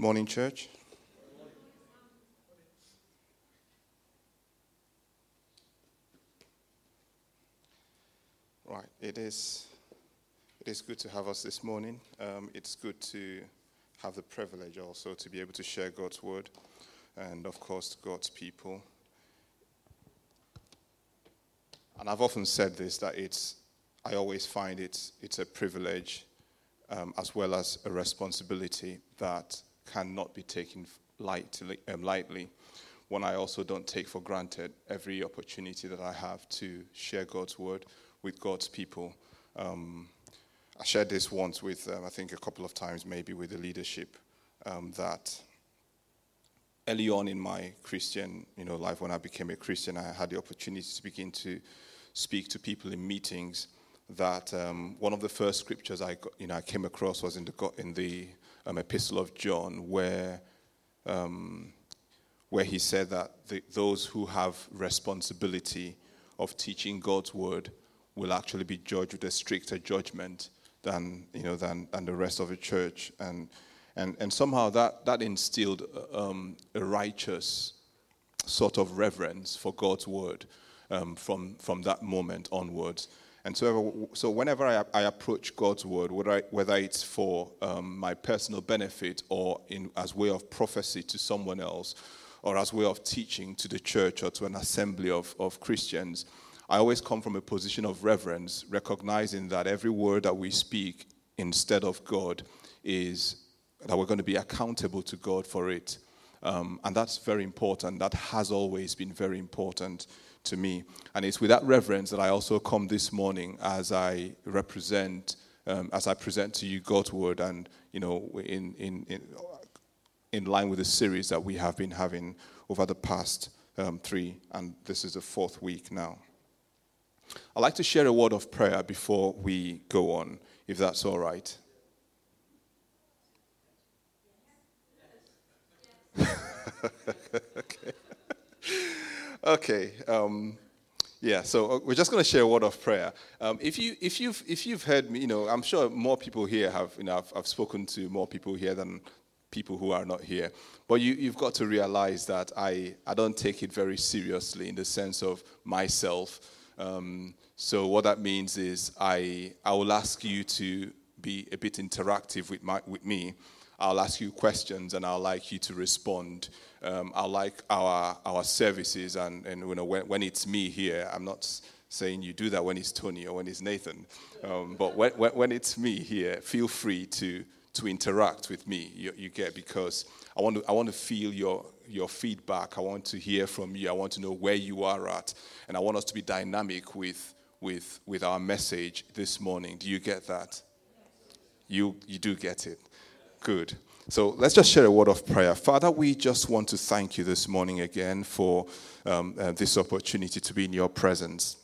morning, church. Right, it is. It is good to have us this morning. Um, it's good to have the privilege also to be able to share God's word, and of course, God's people. And I've often said this that it's. I always find it's it's a privilege um, as well as a responsibility that cannot be taken lightly, um, lightly. One I also don't take for granted every opportunity that I have to share God's word with God's people. Um, I shared this once with, um, I think, a couple of times, maybe with the leadership, um, that early on in my Christian, you know, life, when I became a Christian, I had the opportunity to begin to speak to people in meetings that um, one of the first scriptures I, got, you know, I came across was in the, in the um, Epistle of John, where, um, where he said that the, those who have responsibility of teaching God's word will actually be judged with a stricter judgment than, you know, than, than the rest of the church. And, and, and somehow that, that instilled um, a righteous sort of reverence for God's word um, from, from that moment onwards. And so, so whenever I, I approach God's word, whether, I, whether it's for um, my personal benefit or in, as way of prophecy to someone else, or as way of teaching to the church or to an assembly of, of Christians, I always come from a position of reverence, recognizing that every word that we speak instead of God is that we're going to be accountable to God for it. Um, and that's very important. That has always been very important to me. And it's with that reverence that I also come this morning as I represent, um, as I present to you God's word and, you know, in, in, in, in line with the series that we have been having over the past um, three, and this is the fourth week now. I'd like to share a word of prayer before we go on, if that's all right. okay. Um, yeah, so uh, we're just going to share a word of prayer. Um, if, you, if, you've, if you've heard me, you know, I'm sure more people here have, you know, I've, I've spoken to more people here than people who are not here. But you, you've got to realize that I, I don't take it very seriously in the sense of myself. Um, so what that means is I, I will ask you to be a bit interactive with, my, with me. I'll ask you questions and I'll like you to respond. Um, I like our, our services, and, and you know, when, when it's me here, I'm not saying you do that when it's Tony or when it's Nathan. Um, but when, when, it's me here, feel free to, to interact with me. You, you, get because I want to I want to feel your your feedback. I want to hear from you. I want to know where you are at, and I want us to be dynamic with with with our message this morning. Do you get that? You you do get it. Good. So let's just share a word of prayer. Father, we just want to thank you this morning again for um, uh, this opportunity to be in your presence.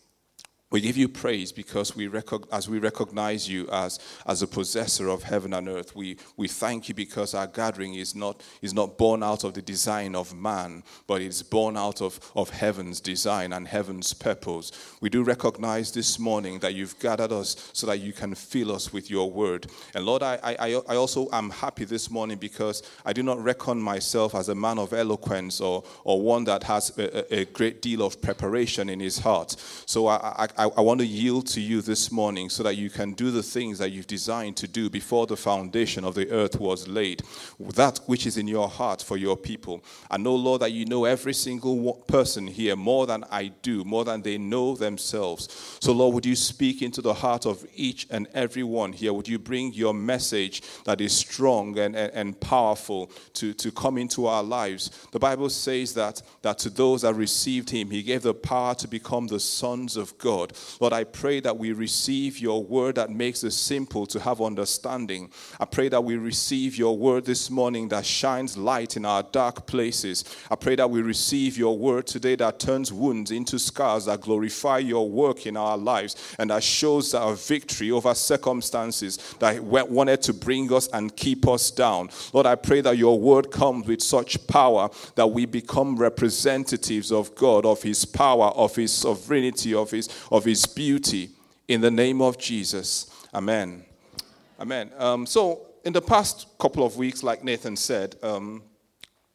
We give you praise because we rec- as we recognize you as, as a possessor of heaven and earth, we, we thank you because our gathering is not, is not born out of the design of man, but it's born out of, of heaven's design and heaven's purpose. We do recognize this morning that you've gathered us so that you can fill us with your word. And Lord, I, I, I also am happy this morning because I do not reckon myself as a man of eloquence or, or one that has a, a great deal of preparation in his heart. So I, I I, I want to yield to you this morning so that you can do the things that you've designed to do before the foundation of the earth was laid. That which is in your heart for your people. I know, Lord, that you know every single person here more than I do, more than they know themselves. So, Lord, would you speak into the heart of each and every one here? Would you bring your message that is strong and, and, and powerful to, to come into our lives? The Bible says that, that to those that received him, he gave the power to become the sons of God. Lord. Lord, I pray that we receive your word that makes it simple to have understanding. I pray that we receive your word this morning that shines light in our dark places. I pray that we receive your word today that turns wounds into scars that glorify your work in our lives and that shows our victory over circumstances that wanted to bring us and keep us down. Lord, I pray that your word comes with such power that we become representatives of God, of his power, of his sovereignty, of his, of his beauty in the name of Jesus. Amen. Amen. Um, so, in the past couple of weeks, like Nathan said, um,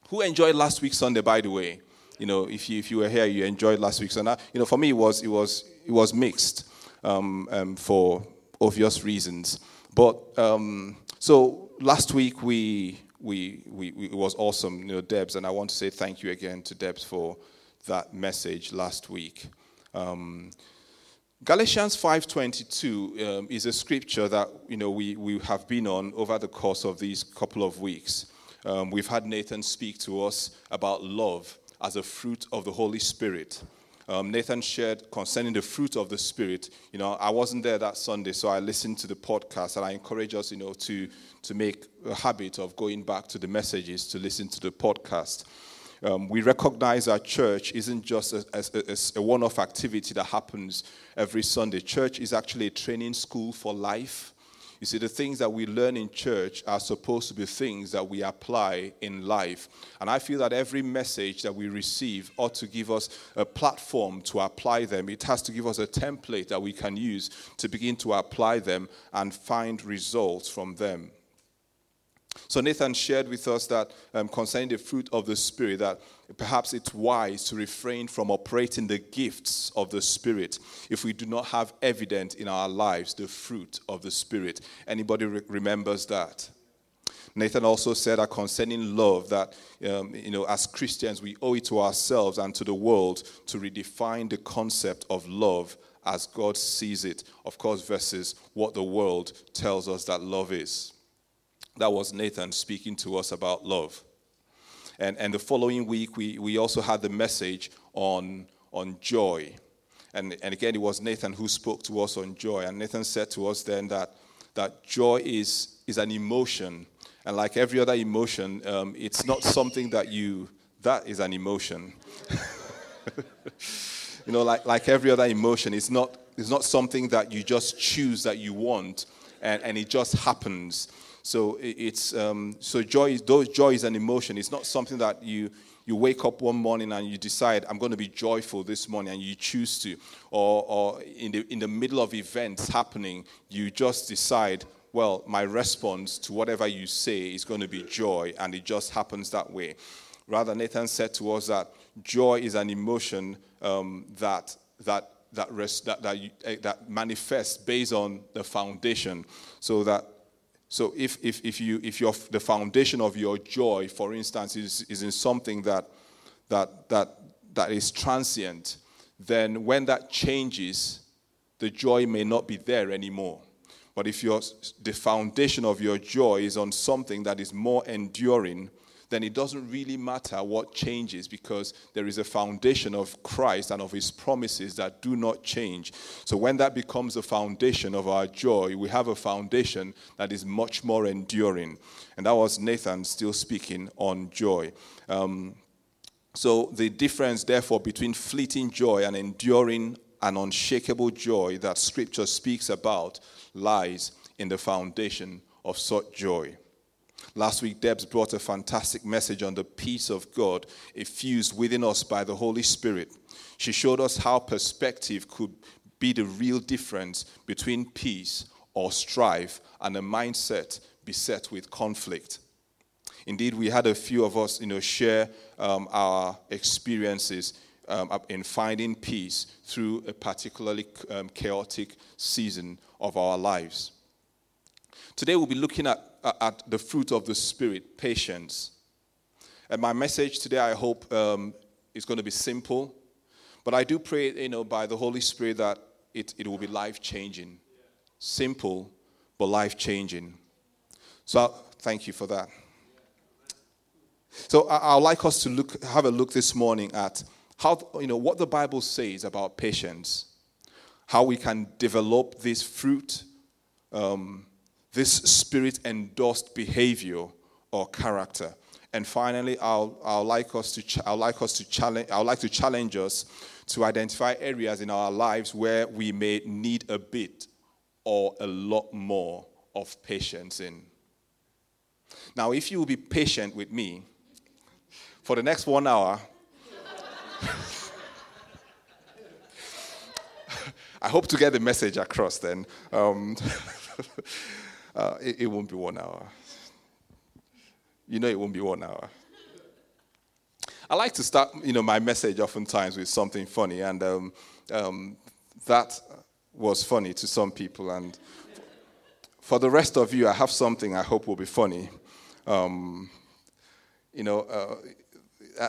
who enjoyed last week's Sunday, by the way? You know, if you, if you were here, you enjoyed last week's Sunday. You know, for me, it was, it was, it was mixed um, um, for obvious reasons. But um, so last week, we, we, we, we, it was awesome, you know, Debs, and I want to say thank you again to Debs for that message last week. Um, Galatians 5:22 um, is a scripture that you know we, we have been on over the course of these couple of weeks. Um, we've had Nathan speak to us about love as a fruit of the Holy Spirit. Um, Nathan shared concerning the fruit of the Spirit. You know, I wasn't there that Sunday, so I listened to the podcast, and I encourage us, you know, to to make a habit of going back to the messages to listen to the podcast. Um, we recognize our church isn't just a, a, a one off activity that happens every Sunday. Church is actually a training school for life. You see, the things that we learn in church are supposed to be things that we apply in life. And I feel that every message that we receive ought to give us a platform to apply them. It has to give us a template that we can use to begin to apply them and find results from them. So Nathan shared with us that um, concerning the fruit of the Spirit, that perhaps it's wise to refrain from operating the gifts of the Spirit if we do not have evident in our lives the fruit of the Spirit. Anybody re- remembers that? Nathan also said that concerning love, that um, you know, as Christians, we owe it to ourselves and to the world to redefine the concept of love as God sees it. Of course, versus what the world tells us that love is. That was Nathan speaking to us about love. And, and the following week, we, we also had the message on, on joy. And, and again, it was Nathan who spoke to us on joy. And Nathan said to us then that, that joy is, is an emotion. And like every other emotion, um, it's not something that you, that is an emotion. you know, like, like every other emotion, it's not, it's not something that you just choose that you want and, and it just happens. So it's um, so joy. Those joy is an emotion. It's not something that you you wake up one morning and you decide I'm going to be joyful this morning and you choose to, or or in the in the middle of events happening you just decide. Well, my response to whatever you say is going to be joy, and it just happens that way. Rather, Nathan said to us that joy is an emotion um, that that that, that, that, eh, that manifests based on the foundation. So that so if, if, if, you, if your, the foundation of your joy, for instance, is, is in something that, that, that, that is transient, then when that changes, the joy may not be there anymore. But if your, the foundation of your joy is on something that is more enduring, then it doesn't really matter what changes because there is a foundation of Christ and of his promises that do not change. So when that becomes the foundation of our joy, we have a foundation that is much more enduring. And that was Nathan still speaking on joy. Um, so the difference, therefore, between fleeting joy and enduring and unshakable joy that scripture speaks about lies in the foundation of such joy. Last week, Debs brought a fantastic message on the peace of God effused within us by the Holy Spirit. She showed us how perspective could be the real difference between peace or strife and a mindset beset with conflict. Indeed, we had a few of us, you know, share um, our experiences um, in finding peace through a particularly um, chaotic season of our lives. Today, we'll be looking at at the fruit of the Spirit, patience. And my message today, I hope, um, is going to be simple. But I do pray, you know, by the Holy Spirit that it, it will be life changing. Simple, but life changing. So I'll, thank you for that. So I, would like us to look, have a look this morning at how, you know, what the Bible says about patience, how we can develop this fruit, um, this spirit endorsed behavior or character. And finally, I'll, I'll like us to, ch- I'll like us to challenge, I'd like to challenge us to identify areas in our lives where we may need a bit or a lot more of patience in. Now, if you will be patient with me for the next one hour, I hope to get the message across then. Um, Uh, it, it, won't be one hour. you know it won't be one hour. I like to start, you know, my message oftentimes with something funny, and um, um, that was funny to some people. And for the rest of you, I have something I hope will be funny. Um, you know, uh,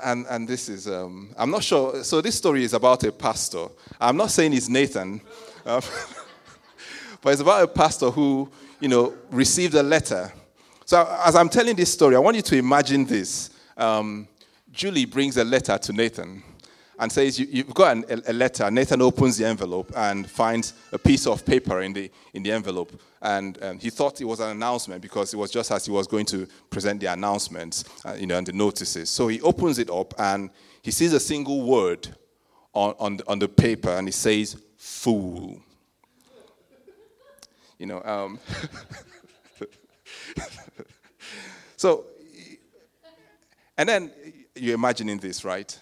and, and this is, um, I'm not sure. So, this story is about a pastor. I'm not saying it's Nathan, um, but it's about a pastor who, you know, received a letter. So, as I'm telling this story, I want you to imagine this. Um, Julie brings a letter to Nathan and says, you, have got an, a letter. Nathan opens the envelope and finds a piece of paper in the, in the envelope. And um, he thought it was an announcement because it was just as he was going to present the announcements, uh, you know, and the notices. So he opens it up and he sees a single word on, on, on the paper and he says, fool. You know, um, so, and then you're imagining this, right?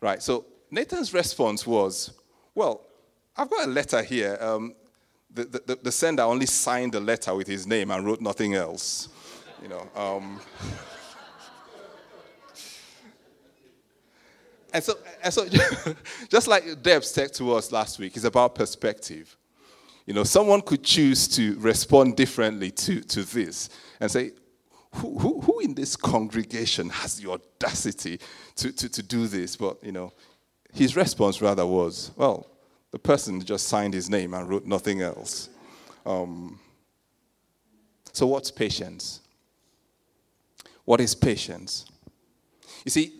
Right, so Nathan's response was, Well, I've got a letter here. Um, the, the, the, sender only signed the letter with his name and wrote nothing else. You know. Um, and so, and so just like Deb's text to us last week, it's about perspective. You know, someone could choose to respond differently to, to this and say, who, who, who in this congregation has the audacity to, to, to do this? But, you know, his response rather was, well, the person just signed his name and wrote nothing else. Um, so, what's patience? What is patience? You see,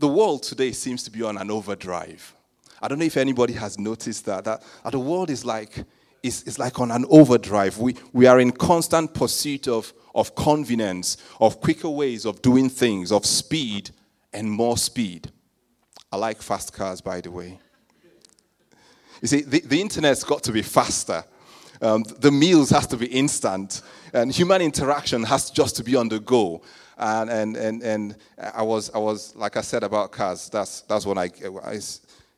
the world today seems to be on an overdrive. I don't know if anybody has noticed that, that, that the world is like, is, is like on an overdrive. We, we are in constant pursuit of, of convenience, of quicker ways of doing things, of speed and more speed. I like fast cars, by the way. You see, the, the internet's got to be faster. Um, the meals has to be instant, and human interaction has just to be on the go. And, and, and, and I, was, I was, like I said about cars, that's, that's when I,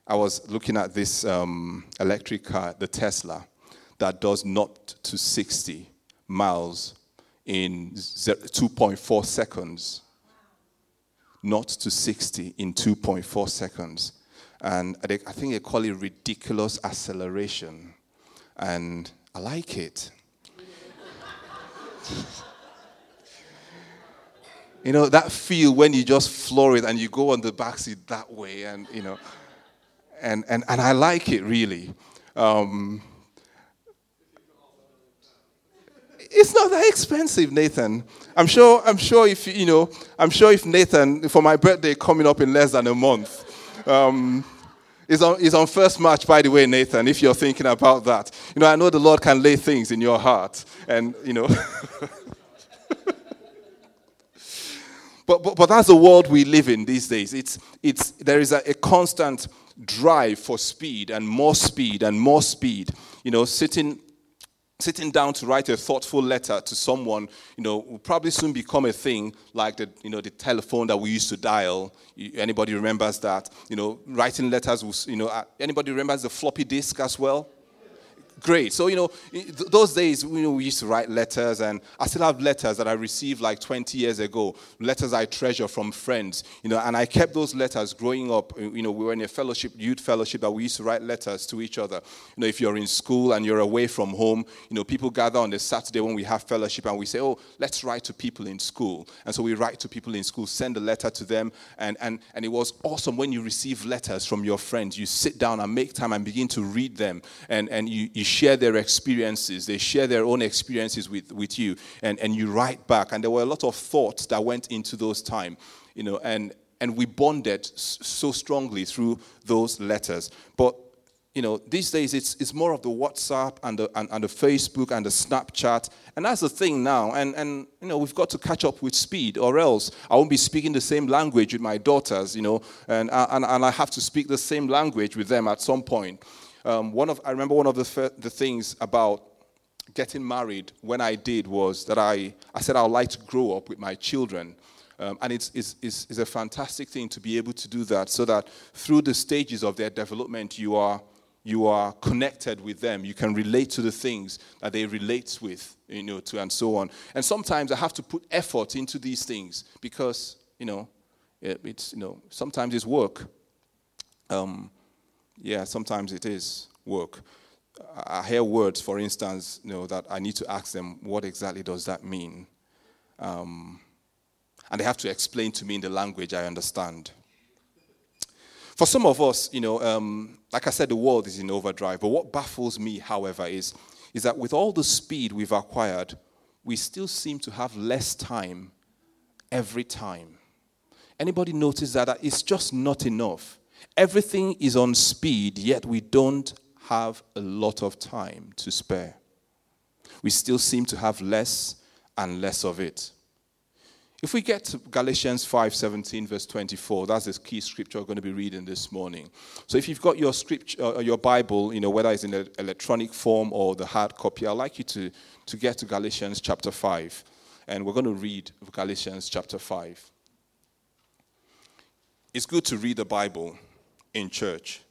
I, was looking at this um, electric car, the Tesla, that does not to 60 miles in 2.4 seconds. Not to 60 in 2.4 seconds. And I think they call it ridiculous acceleration. And I like it. you know, that feel when you just floor it and you go on the backseat that way, and, you know, and, and, and I like it really. Um, it's not that expensive, Nathan. I'm sure, I'm sure if, you know, I'm sure if Nathan, for my birthday coming up in less than a month, um, is on, is on first March, by the way, Nathan, if you're thinking about that. You know, I know the Lord can lay things in your heart. And, you know. but, but, but that's the world we live in these days. It's, it's, there is a, a constant drive for speed and more speed and more speed. You know, sitting sitting down to write a thoughtful letter to someone, you know, will probably soon become a thing like the, you know, the telephone that we used to dial. Anybody remembers that? You know, writing letters was, you know, uh, anybody remembers the floppy disk as well? Great. So, you know, those days, you know, we used to write letters, and I still have letters that I received like 20 years ago, letters I treasure from friends, you know, and I kept those letters growing up. You know, we were in a fellowship, youth fellowship, that we used to write letters to each other. You know, if you're in school and you're away from home, you know, people gather on the Saturday when we have fellowship, and we say, oh, let's write to people in school. And so we write to people in school, send a letter to them, and, and, and it was awesome when you receive letters from your friends. You sit down and make time and begin to read them, and, and you, you share their experiences. They share their own experiences with, with you, and, and you write back. And there were a lot of thoughts that went into those time, you know, and, and we bonded so strongly through those letters. But you know, these days it's, it's more of the WhatsApp and the, and, and, the Facebook and the Snapchat. And that's the thing now. And, and, you know, we've got to catch up with speed or else I won't be speaking the same language with my daughters, you know, and, and, and I have to speak the same language with them at some point. Um, one of, I remember one of the, the things about getting married when I did was that I, I said I would like to grow up with my children. Um, and it's, it's, it's, it's, a fantastic thing to be able to do that so that through the stages of their development, you are, you are connected with them. You can relate to the things that they relate with, you know, to and so on. And sometimes I have to put effort into these things because, you know, it's, you know, sometimes it's work. Um, yeah, sometimes it is work. I hear words, for instance, you know, that I need to ask them, what exactly does that mean? Um, and they have to explain to me in the language I understand. For some of us, you know, um, like I said, the world is in overdrive. But what baffles me, however, is, is that with all the speed we've acquired, we still seem to have less time every time. Anybody notice that? It's just not enough. Everything is on speed, yet we don't have a lot of time to spare. We still seem to have less and less of it. If we get to Galatians 5:17 verse 24, that's the key scripture we're going to be reading this morning. So if you've got your scripture uh, your Bible, you know whether it's in an electronic form or the hard copy, I'd like you to to get to Galatians chapter 5 and we're going to read Galatians chapter 5. It's good to read the Bible in church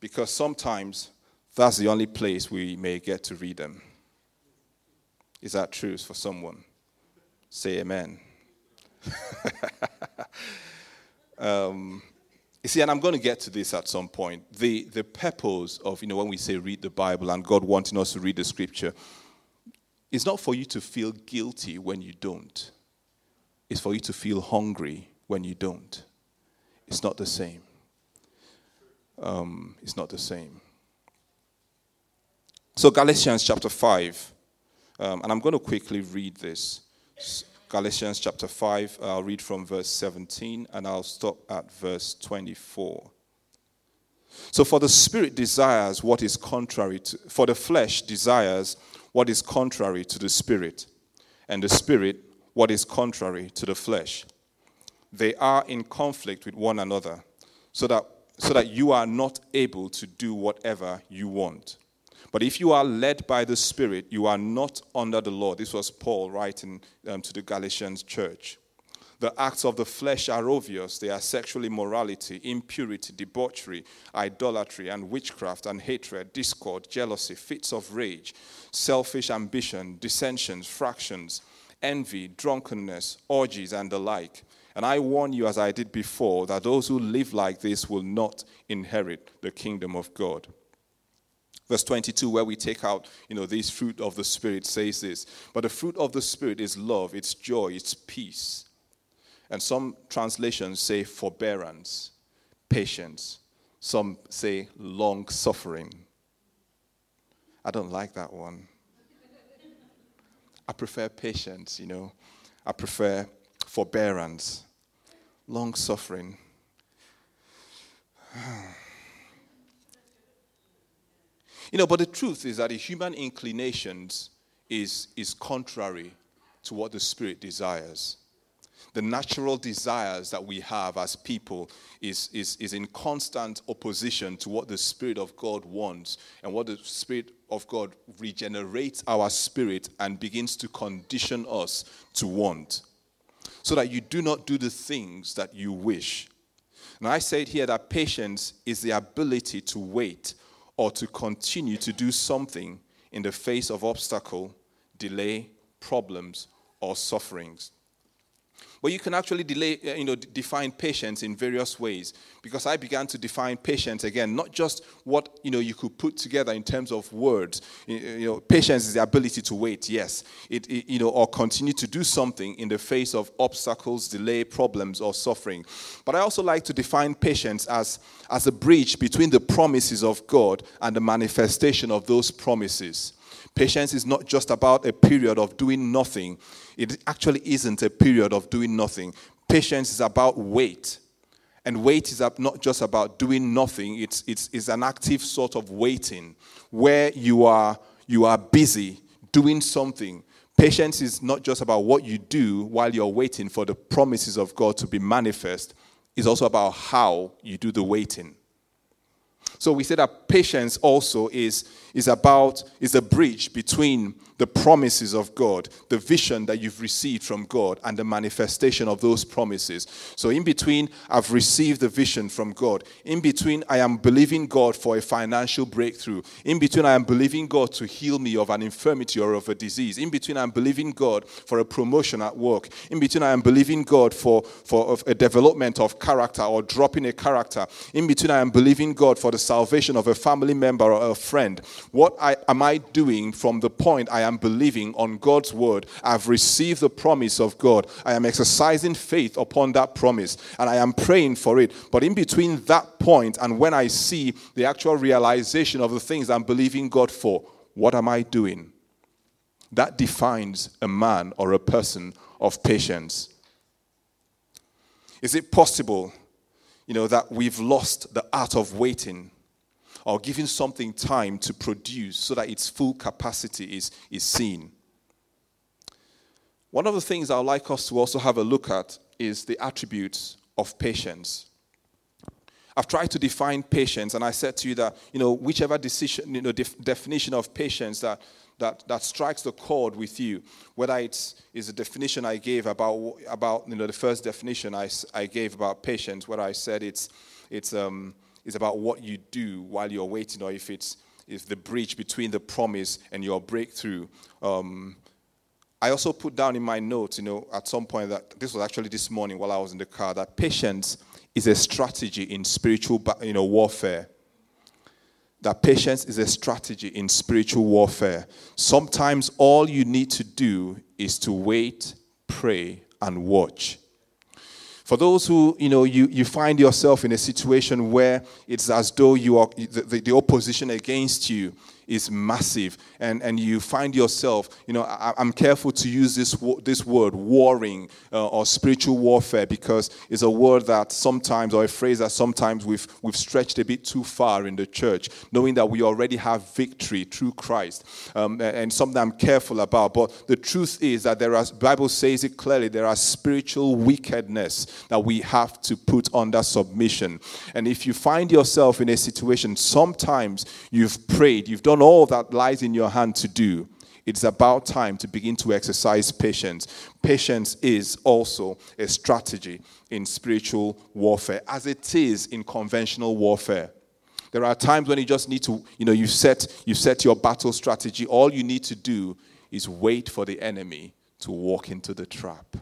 because sometimes that's the only place we may get to read them. Is that true for someone? Say amen. um, you see, and I'm going to get to this at some point. The, the purpose of, you know, when we say read the Bible and God wanting us to read the scripture, is not for you to feel guilty when you don't. It's for you to feel hungry when you don't. It's not the same. Um, it's not the same. So, Galatians chapter 5, um, and I'm going to quickly read this. Galatians chapter 5, I'll read from verse 17 and I'll stop at verse 24. So, for the spirit desires what is contrary to, for the flesh desires what is contrary to the spirit, and the spirit what is contrary to the flesh. They are in conflict with one another, so that, so that you are not able to do whatever you want. But if you are led by the Spirit, you are not under the law. This was Paul writing um, to the Galatians church. The acts of the flesh are obvious. They are sexual immorality, impurity, debauchery, idolatry, and witchcraft, and hatred, discord, jealousy, fits of rage, selfish ambition, dissensions, fractions, envy, drunkenness, orgies, and the like. And I warn you, as I did before, that those who live like this will not inherit the kingdom of God. Verse 22, where we take out, you know, this fruit of the Spirit says this. But the fruit of the Spirit is love, it's joy, it's peace. And some translations say forbearance, patience. Some say long suffering. I don't like that one. I prefer patience, you know. I prefer forbearance, long suffering. You know, but the truth is that the human inclinations is, is contrary to what the Spirit desires. The natural desires that we have as people is, is, is in constant opposition to what the Spirit of God wants and what the Spirit of God regenerates our spirit and begins to condition us to want. So that you do not do the things that you wish. And I said here that patience is the ability to wait or to continue to do something in the face of obstacle, delay, problems, or sufferings. But you can actually delay, uh, you know, define patience in various ways. Because I began to define patience again, not just what you know you could put together in terms of words. You know, patience is the ability to wait, yes, it, it, you know, or continue to do something in the face of obstacles, delay, problems, or suffering. But I also like to define patience as as a bridge between the promises of God and the manifestation of those promises. Patience is not just about a period of doing nothing. It actually isn't a period of doing nothing. Patience is about wait. And wait is not just about doing nothing, it's, it's, it's an active sort of waiting where you are, you are busy doing something. Patience is not just about what you do while you're waiting for the promises of God to be manifest, it's also about how you do the waiting. So we say that patience also is, is about, is a bridge between the promises of God, the vision that you've received from God, and the manifestation of those promises. So, in between, I've received the vision from God. In between, I am believing God for a financial breakthrough. In between, I am believing God to heal me of an infirmity or of a disease. In between, I'm believing God for a promotion at work. In between, I am believing God for, for a development of character or dropping a character. In between, I am believing God for the salvation of a family member or a friend. What I, am I doing from the point I am believing on God's word. I've received the promise of God. I am exercising faith upon that promise and I am praying for it. But in between that point and when I see the actual realization of the things I'm believing God for, what am I doing? That defines a man or a person of patience. Is it possible, you know, that we've lost the art of waiting? Or giving something time to produce so that its full capacity is, is seen. One of the things I'd like us to also have a look at is the attributes of patience. I've tried to define patience, and I said to you that, you know, whichever decision, you know, def- definition of patience that, that, that strikes the chord with you, whether it's is a definition I gave about, about you know, the first definition I, I gave about patience, where I said it's, it's, um, is about what you do while you're waiting, or if it's if the bridge between the promise and your breakthrough. Um, I also put down in my notes, you know, at some point that this was actually this morning while I was in the car, that patience is a strategy in spiritual, you know, warfare. That patience is a strategy in spiritual warfare. Sometimes all you need to do is to wait, pray, and watch. For those who, you know, you, you find yourself in a situation where it's as though you are, the, the opposition against you is massive and, and you find yourself, you know, I, am careful to use this, this word, warring uh, or spiritual warfare, because it's a word that sometimes, or a phrase that sometimes we've, we've stretched a bit too far in the church, knowing that we already have victory through Christ. Um, and something I'm careful about. But the truth is that there are, Bible says it clearly, there are spiritual wickedness that we have to put under submission. And if you find yourself in a situation, sometimes you've prayed, you've done done all that lies in your hand to do, it's about time to begin to exercise patience. Patience is also a strategy in spiritual warfare, as it is in conventional warfare. There are times when you just need to, you know, you set, you set your battle strategy. All you need to do is wait for the enemy to walk into the trap.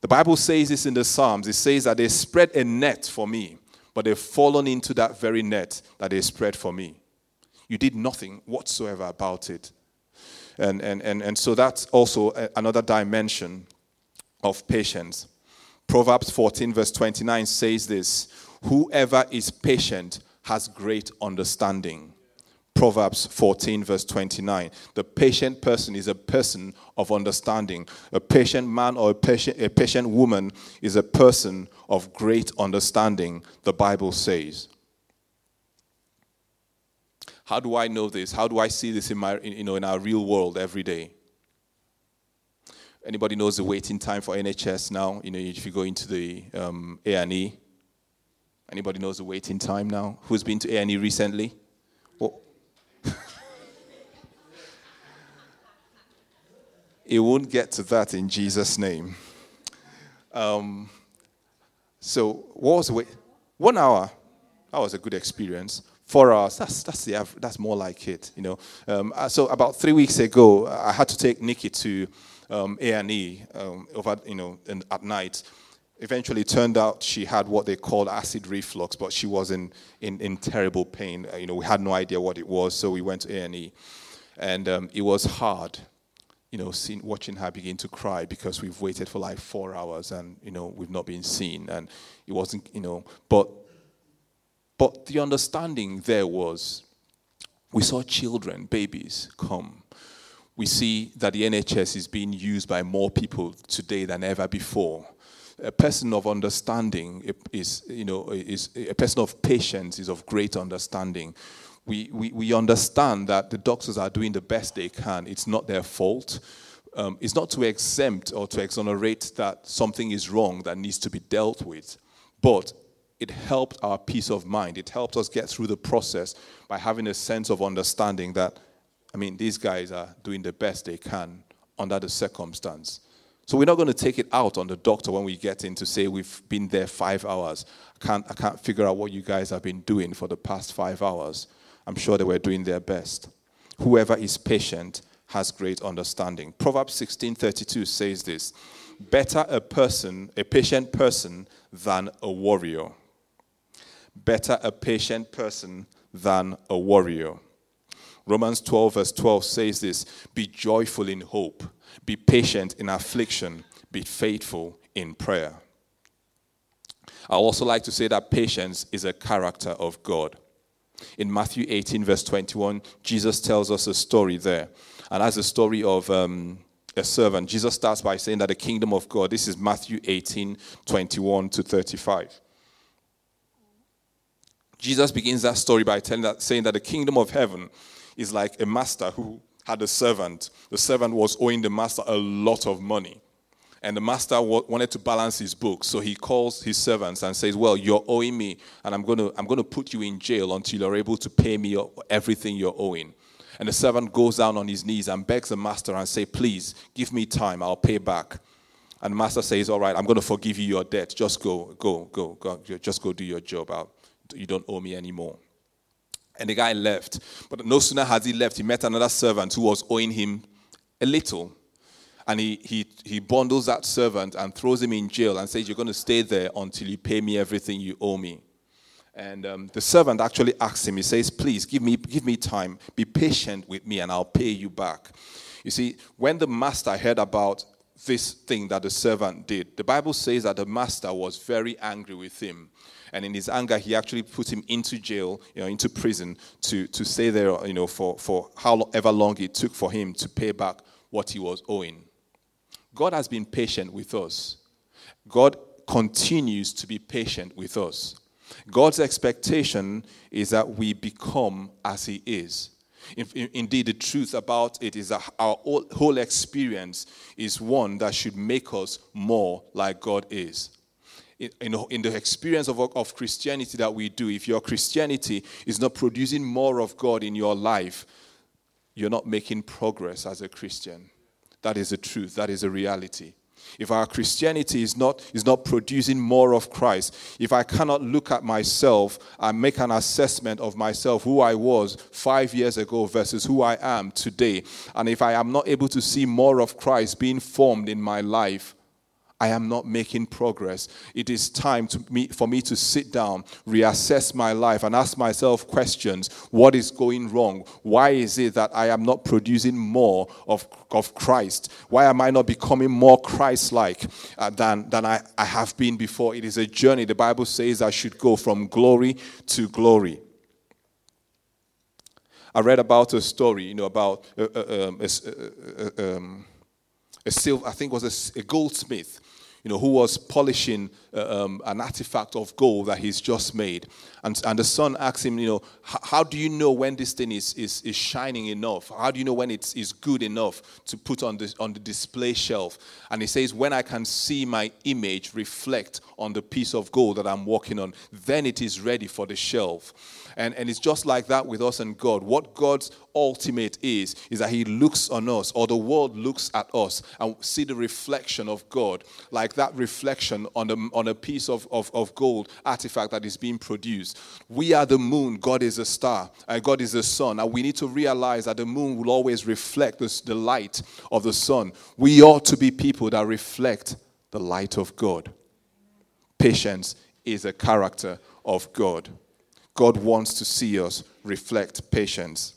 The Bible says this in the Psalms. It says that they spread a net for me but they've fallen into that very net that they spread for me. You did nothing whatsoever about it. And, and, and, and so that's also another dimension of patience. Proverbs 14, verse 29 says this Whoever is patient has great understanding. Proverbs 14, verse 29. The patient person is a person of understanding. A patient man or a patient, a patient woman is a person of great understanding, the Bible says. How do I know this? How do I see this in, my, you know, in our real world every day? Anybody knows the waiting time for NHS now? You know, if you go into the um, A&E. Anybody knows the waiting time now? Who's been to A&E recently? it won't get to that in Jesus' name. Um, so, what was wait? One hour. That was a good experience. Four hours. That's that's the that's more like it. You know. Um, uh, so about three weeks ago, I had to take Nikki to um, A and E um, over you know in, at night. Eventually, turned out she had what they called acid reflux, but she was in in, in terrible pain. Uh, you know, we had no idea what it was, so we went to A and E, and um, it was hard you know, seeing, watching her begin to cry because we've waited for like four hours and, you know, we've not been seen. And it wasn't, you know, but, but the understanding there was we saw children, babies come. We see that the NHS is being used by more people today than ever before. A person of understanding is, you know, is a person of patience is of great understanding we, we, we understand that the doctors are doing the best they can. It's not their fault. Um, it's not to exempt or to exonerate that something is wrong that needs to be dealt with. But it helped our peace of mind. It helped us get through the process by having a sense of understanding that, I mean, these guys are doing the best they can under the circumstance. So we're not going to take it out on the doctor when we get in to say we've been there five hours. I can't, I can't figure out what you guys have been doing for the past five hours. I'm sure they were doing their best. Whoever is patient has great understanding. Proverbs 16:32 says this: Better a person, a patient person, than a warrior. Better a patient person than a warrior. Romans 12, verse 12 says this Be joyful in hope, be patient in affliction, be faithful in prayer. I also like to say that patience is a character of God. In Matthew 18, verse 21, Jesus tells us a story there. And that's a story of um, a servant. Jesus starts by saying that the kingdom of God, this is Matthew 18, 21 to 35. Jesus begins that story by telling that, saying that the kingdom of heaven is like a master who had a servant. The servant was owing the master a lot of money. And the master wanted to balance his books. So he calls his servants and says, Well, you're owing me, and I'm going to, I'm going to put you in jail until you're able to pay me everything you're owing. And the servant goes down on his knees and begs the master and say, Please, give me time, I'll pay back. And the master says, All right, I'm going to forgive you your debt. Just go, go, go, go. Just go do your job. You don't owe me anymore. And the guy left. But no sooner has he left, he met another servant who was owing him a little. And he, he, he bundles that servant and throws him in jail and says, You're going to stay there until you pay me everything you owe me. And um, the servant actually asks him, He says, Please give me, give me time, be patient with me, and I'll pay you back. You see, when the master heard about this thing that the servant did, the Bible says that the master was very angry with him. And in his anger, he actually put him into jail, you know, into prison to, to stay there, you know, for, for however long it took for him to pay back what he was owing. God has been patient with us. God continues to be patient with us. God's expectation is that we become as He is. Indeed, the truth about it is that our whole experience is one that should make us more like God is. In, the experience of, Christianity that we do, if your Christianity is not producing more of God in your life, you're not making progress as a Christian. That is the truth. That is a reality. If our Christianity is not, is not producing more of Christ, if I cannot look at myself and make an assessment of myself, who I was five years ago versus who I am today, and if I am not able to see more of Christ being formed in my life, I am not making progress. It is time me, for me to sit down, reassess my life, and ask myself questions. What is going wrong? Why is it that I am not producing more of, of Christ? Why am I not becoming more Christ like uh, than, than I, I have been before? It is a journey. The Bible says I should go from glory to glory. I read about a story, you know, about uh, uh, um, a, silver, I think was a, a goldsmith you know, who was polishing uh, um, an artifact of gold that he's just made. And, and the son asks him, you know, how do you know when this thing is, is, is shining enough? How do you know when it's is good enough to put on the, on the display shelf? And he says, when I can see my image reflect on the piece of gold that I'm working on, then it is ready for the shelf. And, and it's just like that with us and God. What God's ultimate is, is that He looks on us, or the world looks at us and see the reflection of God, like that reflection on a, on a piece of, of, of gold artifact that is being produced. We are the moon, God is a star, and God is the sun. And we need to realize that the moon will always reflect this, the light of the sun. We ought to be people that reflect the light of God. Patience is a character of God. God wants to see us reflect patience.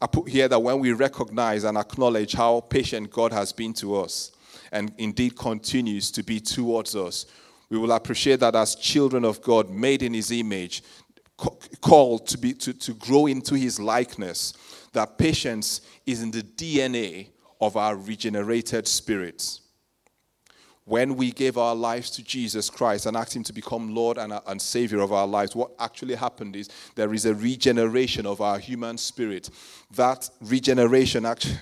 I put here that when we recognize and acknowledge how patient God has been to us and indeed continues to be towards us, we will appreciate that as children of God, made in His image, called to, be, to, to grow into His likeness, that patience is in the DNA of our regenerated spirits when we gave our lives to Jesus Christ and asked Him to become Lord and, and Savior of our lives, what actually happened is there is a regeneration of our human spirit. That regeneration actually.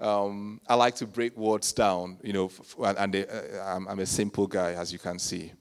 Um, I like to break words down, you know, and, uh, I'm, I'm, a simple guy, as you can see.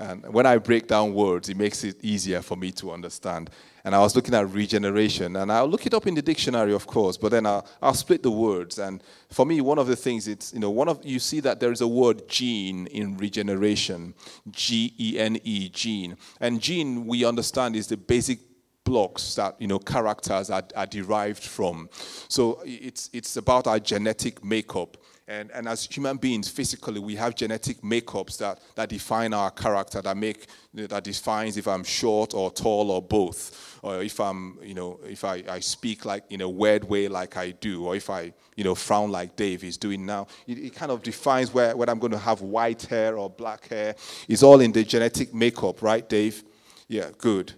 And when I break down words, it makes it easier for me to understand. And I was looking at regeneration, and I'll look it up in the dictionary, of course, but then I'll, I'll split the words. And for me, one of the things it's, you know, one of, you see that there is a word gene in regeneration, G E N E, gene. And gene, we understand, is the basic blocks that you know characters are, are derived from so it's it's about our genetic makeup and, and as human beings, physically, we have genetic makeups that, that define our character, that make that defines if I'm short or tall or both, or if I'm, you know, if I, I speak like in a weird way like I do, or if I, you know, frown like Dave is doing now. It, it kind of defines where, whether I'm going to have white hair or black hair. It's all in the genetic makeup, right, Dave? Yeah, good.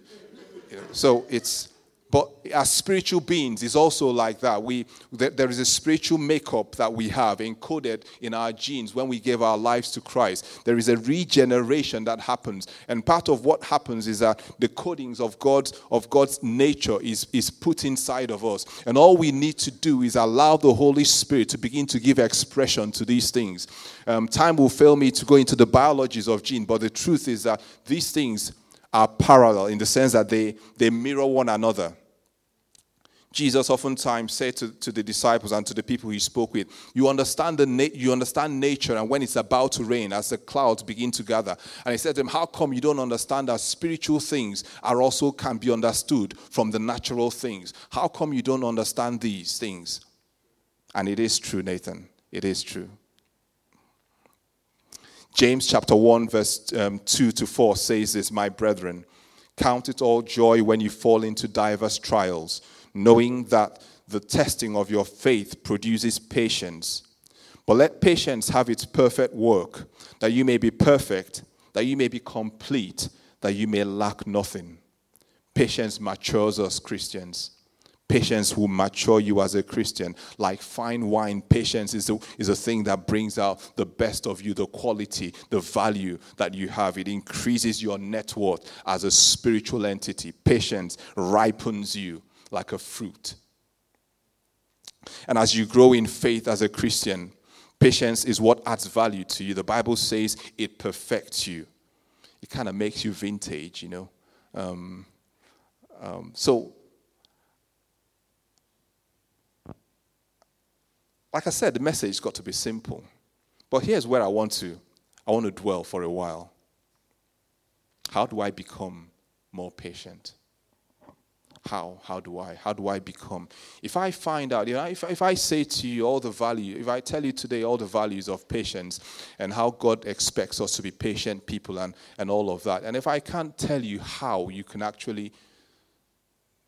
So it's but as spiritual beings, it's also like that. We, there is a spiritual makeup that we have encoded in our genes when we give our lives to Christ. There is a regeneration that happens. And part of what happens is that the codings of God's, of God's nature is, is put inside of us. And all we need to do is allow the Holy Spirit to begin to give expression to these things. Um, time will fail me to go into the biologies of gene, but the truth is that these things are parallel in the sense that they, they mirror one another. Jesus oftentimes said to, to the disciples and to the people he spoke with, you understand, the na- you understand nature and when it's about to rain as the clouds begin to gather. And he said to them, how come you don't understand that spiritual things are also can be understood from the natural things? How come you don't understand these things? And it is true, Nathan. It is true. James chapter 1, verse um, 2 to 4 says this, My brethren, count it all joy when you fall into diverse trials, knowing that the testing of your faith produces patience. But let patience have its perfect work, that you may be perfect, that you may be complete, that you may lack nothing. Patience matures us, Christians. Patience will mature you as a Christian. Like fine wine, patience is a, is a thing that brings out the best of you, the quality, the value that you have. It increases your net worth as a spiritual entity. Patience ripens you like a fruit. And as you grow in faith as a Christian, patience is what adds value to you. The Bible says it perfects you, it kind of makes you vintage, you know. Um, um, so, like I said, the message got to be simple. But here's where I want to I want to dwell for a while. How do I become more patient? How? How do I? How do I become? If I find out, you know, if, if I say to you all the value, if I tell you today all the values of patience and how God expects us to be patient people and, and all of that, and if I can't tell you how you can actually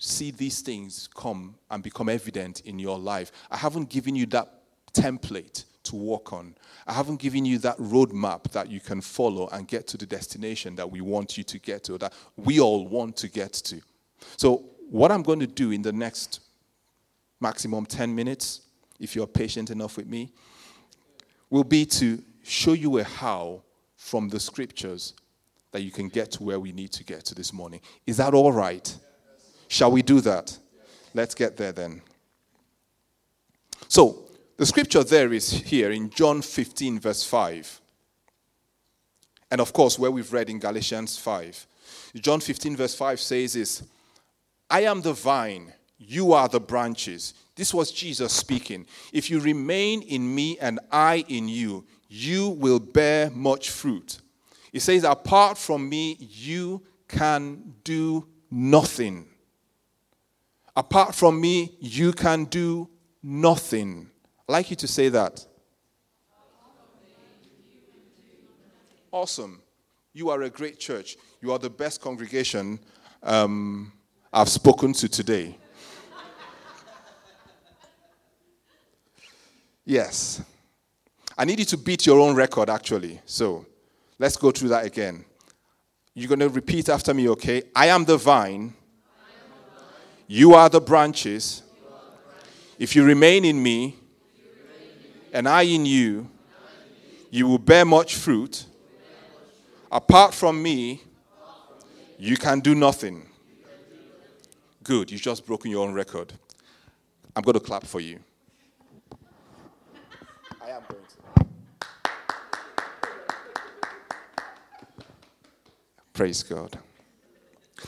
see these things come and become evident in your life. I haven't given you that template to work on. I haven't given you that roadmap that you can follow and get to the destination that we want you to get to, that we all want to get to. So, what I'm going to do in the next maximum 10 minutes, if you're patient enough with me, will be to show you a how from the scriptures that you can get to where we need to get to this morning. Is that all right? Shall we do that? Let's get there then. So, the scripture there is here in John 15, verse 5. And of course, where we've read in Galatians 5. John 15, verse 5 says this I am the vine, you are the branches. This was Jesus speaking. If you remain in me and I in you, you will bear much fruit. He says, Apart from me, you can do nothing. Apart from me, you can do nothing. I'd like you to say that. Awesome. You are a great church. You are the best congregation um, I've spoken to today. yes. I need you to beat your own record, actually. So let's go through that again. You're going to repeat after me, okay? I am the vine. You are the branches. If you remain in me and I in you, you will bear much fruit. Apart from me, you can do nothing. Good, you've just broken your own record. I'm going to clap for you. I am going to. Praise God.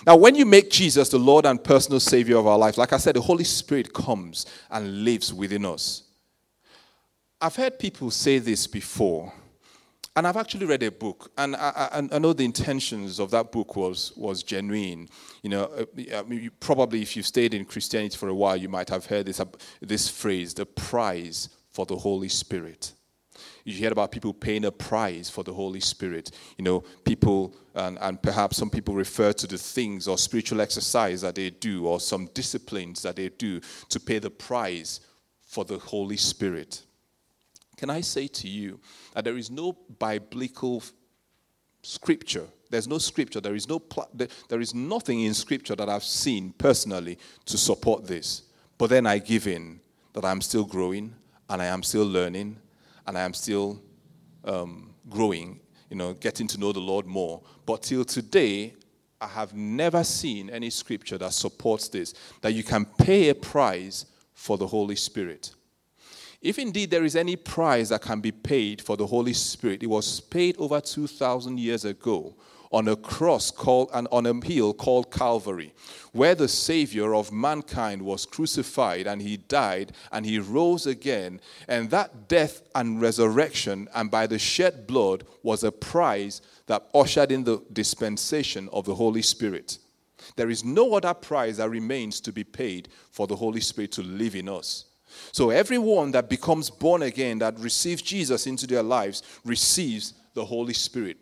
Now, when you make Jesus the Lord and personal Savior of our life, like I said, the Holy Spirit comes and lives within us. I've heard people say this before, and I've actually read a book, and I, I, I know the intentions of that book was, was genuine. You know, uh, I mean, you, probably if you've stayed in Christianity for a while, you might have heard this, this phrase, the prize for the Holy Spirit. You hear about people paying a price for the Holy Spirit. You know, people, and, and perhaps some people refer to the things or spiritual exercise that they do or some disciplines that they do to pay the price for the Holy Spirit. Can I say to you that there is no biblical scripture there's no scripture there is no pl- there is nothing in scripture that i've seen personally to support this but then i give in that i'm still growing and i am still learning and I am still um, growing, you know, getting to know the Lord more. But till today, I have never seen any scripture that supports this that you can pay a price for the Holy Spirit. If indeed there is any price that can be paid for the Holy Spirit, it was paid over 2,000 years ago on a cross called and on a hill called Calvary, where the Savior of mankind was crucified and he died and he rose again. And that death and resurrection, and by the shed blood, was a price that ushered in the dispensation of the Holy Spirit. There is no other price that remains to be paid for the Holy Spirit to live in us. So everyone that becomes born again, that receives Jesus into their lives, receives the Holy Spirit.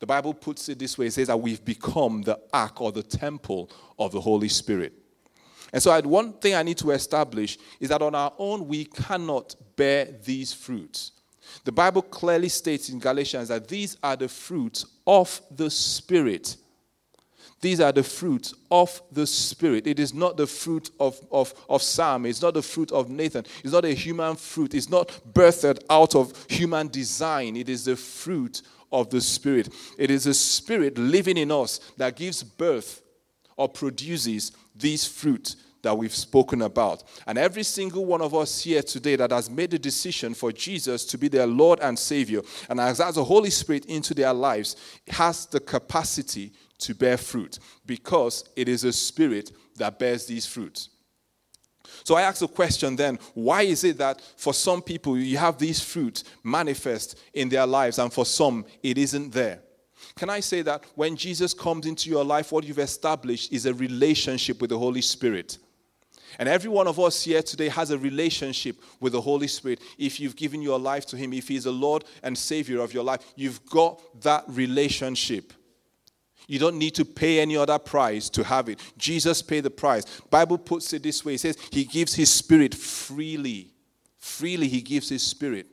The Bible puts it this way it says that we've become the ark or the temple of the Holy Spirit. And so, one thing I need to establish is that on our own, we cannot bear these fruits. The Bible clearly states in Galatians that these are the fruits of the Spirit. These are the fruits of the Spirit. It is not the fruit of, of, of Sam. It's not the fruit of Nathan. It's not a human fruit. It's not birthed out of human design. It is the fruit of the Spirit. It is the Spirit living in us that gives birth or produces these fruit that we've spoken about. And every single one of us here today that has made the decision for Jesus to be their Lord and Savior and has the Holy Spirit into their lives has the capacity to bear fruit because it is a spirit that bears these fruits. So I ask the question then why is it that for some people you have these fruits manifest in their lives and for some it isn't there? Can I say that when Jesus comes into your life, what you've established is a relationship with the Holy Spirit? And every one of us here today has a relationship with the Holy Spirit. If you've given your life to Him, if He's the Lord and Savior of your life, you've got that relationship. You don't need to pay any other price to have it. Jesus paid the price. Bible puts it this way. It says he gives his spirit freely. Freely he gives his spirit.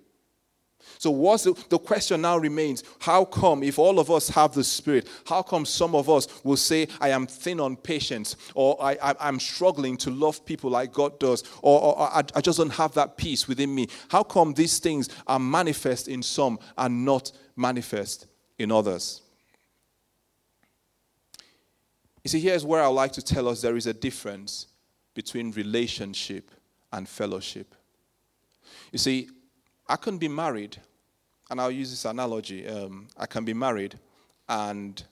So what's the, the question now remains, how come if all of us have the spirit, how come some of us will say, I am thin on patience, or I, am struggling to love people like God does, or, or I, I just don't have that peace within me? How come these things are manifest in some and not manifest in others? You see, here's where I like to tell us there is a difference between relationship and fellowship. You see, I can be married, and I'll use this analogy. Um, I can be married, and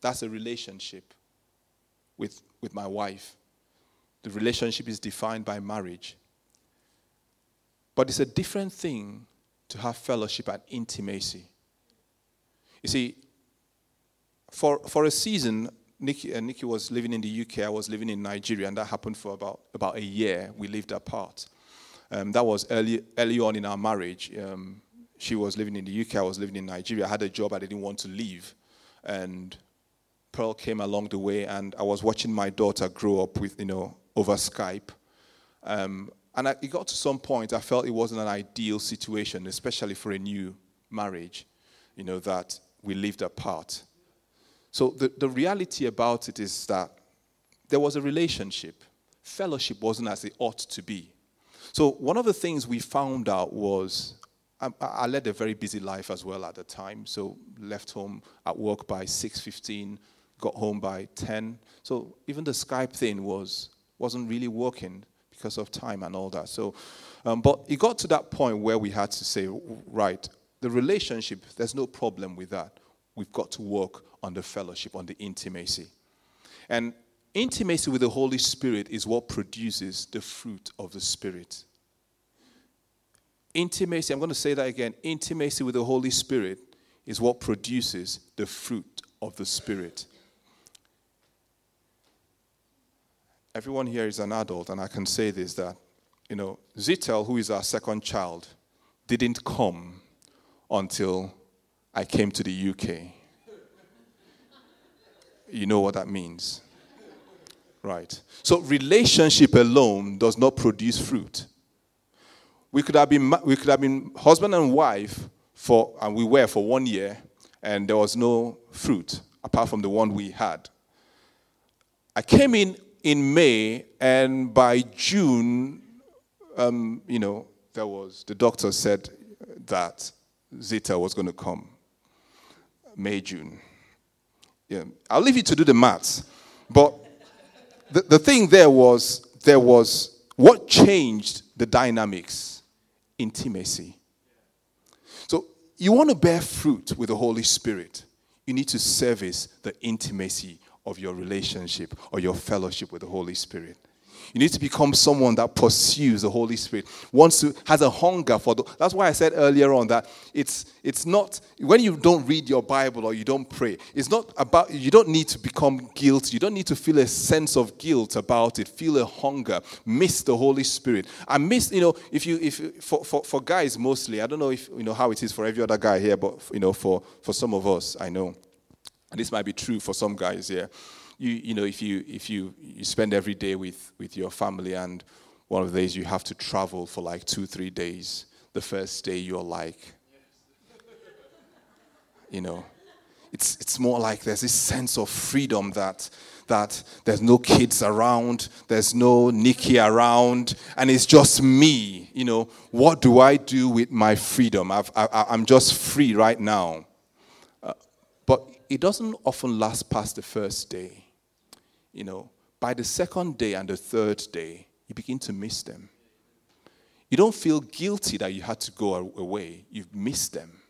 that's a relationship with, with my wife. The relationship is defined by marriage. But it's a different thing to have fellowship and intimacy. You see, for, for a season, Nikki, uh, Nikki was living in the UK, I was living in Nigeria, and that happened for about, about a year. We lived apart. Um, that was early, early on in our marriage. Um, she was living in the UK, I was living in Nigeria. I had a job I didn't want to leave. And Pearl came along the way, and I was watching my daughter grow up with, you know, over Skype. Um, and I, it got to some point, I felt it wasn't an ideal situation, especially for a new marriage, you know, that we lived apart. So the, the reality about it is that there was a relationship. Fellowship wasn't as it ought to be. So one of the things we found out was I, I led a very busy life as well at the time. So left home at work by 6:15, got home by 10. So even the Skype thing was wasn't really working because of time and all that. So, um, but it got to that point where we had to say, right, the relationship, there's no problem with that. We've got to work on the fellowship, on the intimacy. And intimacy with the Holy Spirit is what produces the fruit of the Spirit. Intimacy, I'm going to say that again. Intimacy with the Holy Spirit is what produces the fruit of the Spirit. Everyone here is an adult, and I can say this that, you know, Zitel, who is our second child, didn't come until I came to the UK. You know what that means. Right. So relationship alone does not produce fruit. We could have been we could have been husband and wife for and we were for one year and there was no fruit apart from the one we had. I came in in May and by June, um, you know, there was the doctor said that Zita was going to come. May June. Yeah, I'll leave you to do the maths, but the, the thing there was there was what changed the dynamics? Intimacy. So you want to bear fruit with the holy spirit you need to service the intimacy of your relationship or your fellowship with the holy spirit you need to become someone that pursues the Holy Spirit, wants to, has a hunger for the. That's why I said earlier on that it's it's not when you don't read your Bible or you don't pray. It's not about you don't need to become guilty. You don't need to feel a sense of guilt about it. Feel a hunger. Miss the Holy Spirit. I miss you know if you if for, for for guys mostly. I don't know if you know how it is for every other guy here, but you know for for some of us, I know, and this might be true for some guys here you, you know, if you, if you, you spend every day with, with your family and one of the days you have to travel for like two, three days, the first day you're like, you know, it's, it's more like there's this sense of freedom that, that there's no kids around, there's no Nikki around, and it's just me. You know, what do I do with my freedom? I've, I, am just free right now. Uh, but it doesn't often last past the first day you know, by the second day and the third day, you begin to miss them. You don't feel guilty that you had to go away, you've missed them.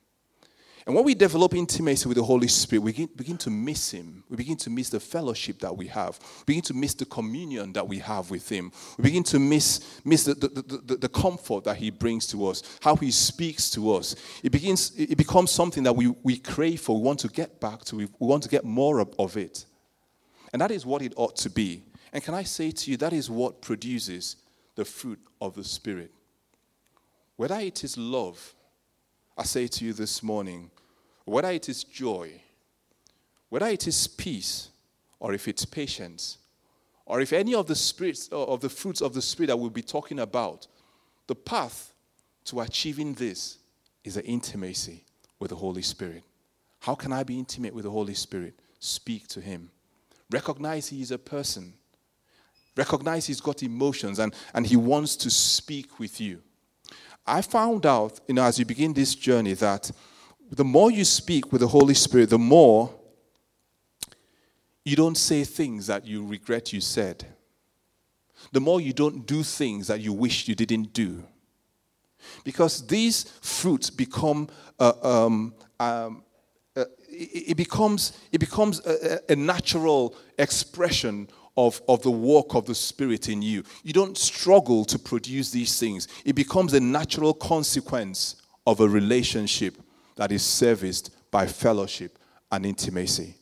And when we develop intimacy with the Holy Spirit, we begin, to miss Him. We begin to miss the fellowship that we have. We begin to miss the communion that we have with Him. We begin to miss, miss the, the, the, the comfort that He brings to us, how He speaks to us. It, begins, it becomes something that we, we crave for. We want to get back to. We, we want to get more of it. And that is what it ought to be. And can I say to you, that is what produces the fruit of the Spirit. Whether it is love, I say to you this morning, whether it is joy, whether it is peace, or if it's patience, or if any of the spirits uh, of the fruits of the Spirit that we'll be talking about, the path to achieving this is the intimacy with the Holy Spirit. How can I be intimate with the Holy Spirit? Speak to Him. Recognize he is a person. Recognize he's got emotions and, and he wants to speak with you. I found out, you know, as you begin this journey, that the more you speak with the Holy Spirit, the more you don't say things that you regret you said. The more you don't do things that you wish you didn't do. Because these fruits become uh, um, um, it becomes, it becomes a, a natural expression of, of the work of the Spirit in you. You don't struggle to produce these things, it becomes a natural consequence of a relationship that is serviced by fellowship and intimacy.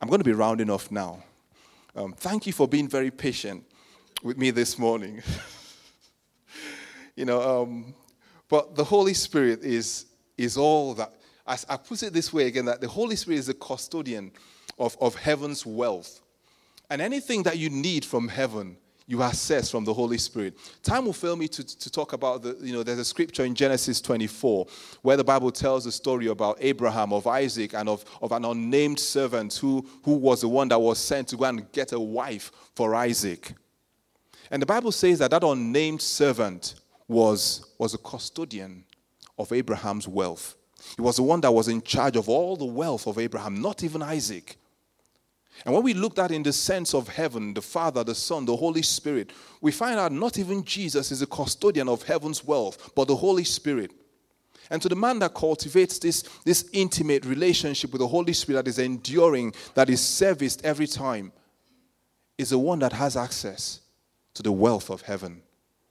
I'm going to be rounding off now. Um, thank you for being very patient with me this morning. you know, um, but the Holy Spirit is, is all that as I put it this way again, that the Holy Spirit is the custodian of, of heaven's wealth. And anything that you need from heaven, you access from the Holy Spirit. Time will fail me to, to talk about the, you know, there's a scripture in Genesis 24 where the Bible tells the story about Abraham, of Isaac, and of, of an unnamed servant who, who was the one that was sent to go and get a wife for Isaac. And the Bible says that that unnamed servant was, was a custodian of Abraham's wealth. He was the one that was in charge of all the wealth of Abraham, not even Isaac. And when we look at in the sense of heaven, the Father, the Son, the Holy Spirit, we find out not even Jesus is a custodian of heaven's wealth, but the Holy Spirit. And to the man that cultivates this, this intimate relationship with the Holy Spirit that is enduring, that is serviced every time, is the one that has access to the wealth of heaven,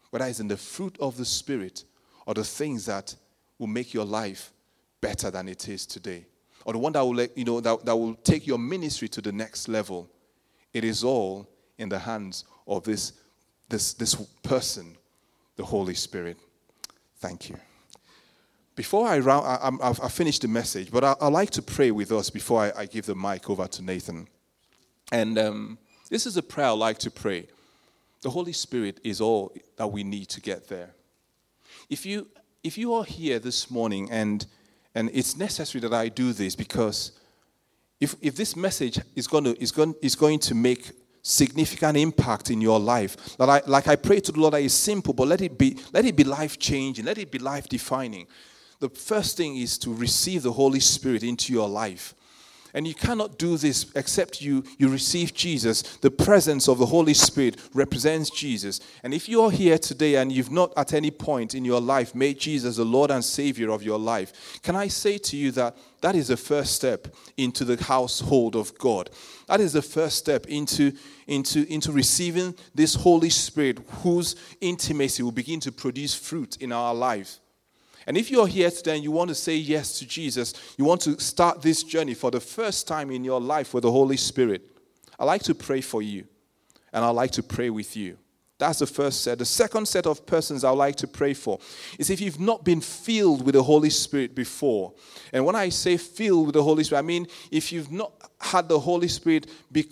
whether it's in the fruit of the Spirit or the things that will make your life better than it is today, or the one that will, you know, that, that will take your ministry to the next level. It is all in the hands of this, this, this person, the Holy Spirit. Thank you. Before I, round, I, I, I finish the message, but I, I like to pray with us before I, I give the mic over to Nathan. And um, this is a prayer I like to pray. The Holy Spirit is all that we need to get there. If you, if you are here this morning, and, and it's necessary that I do this because if, if this message is, going to, is, going, is going to make significant impact in your life. Like I, like I pray to the Lord that it's simple, but let it be, let it be life changing, let it be life defining. The first thing is to receive the Holy Spirit into your life. And you cannot do this except you, you receive Jesus. The presence of the Holy Spirit represents Jesus. And if you are here today and you've not at any point in your life made Jesus the Lord and Savior of your life, can I say to you that that is the first step into the household of God? That is the first step into, into, into receiving this Holy Spirit whose intimacy will begin to produce fruit in our life. And if you're here today and you want to say yes to Jesus, you want to start this journey for the first time in your life with the Holy Spirit, I'd like to pray for you and I'd like to pray with you. That's the first set. The second set of persons I would like to pray for is if you've not been filled with the Holy Spirit before. And when I say filled with the Holy Spirit, I mean if you've not had the Holy Spirit be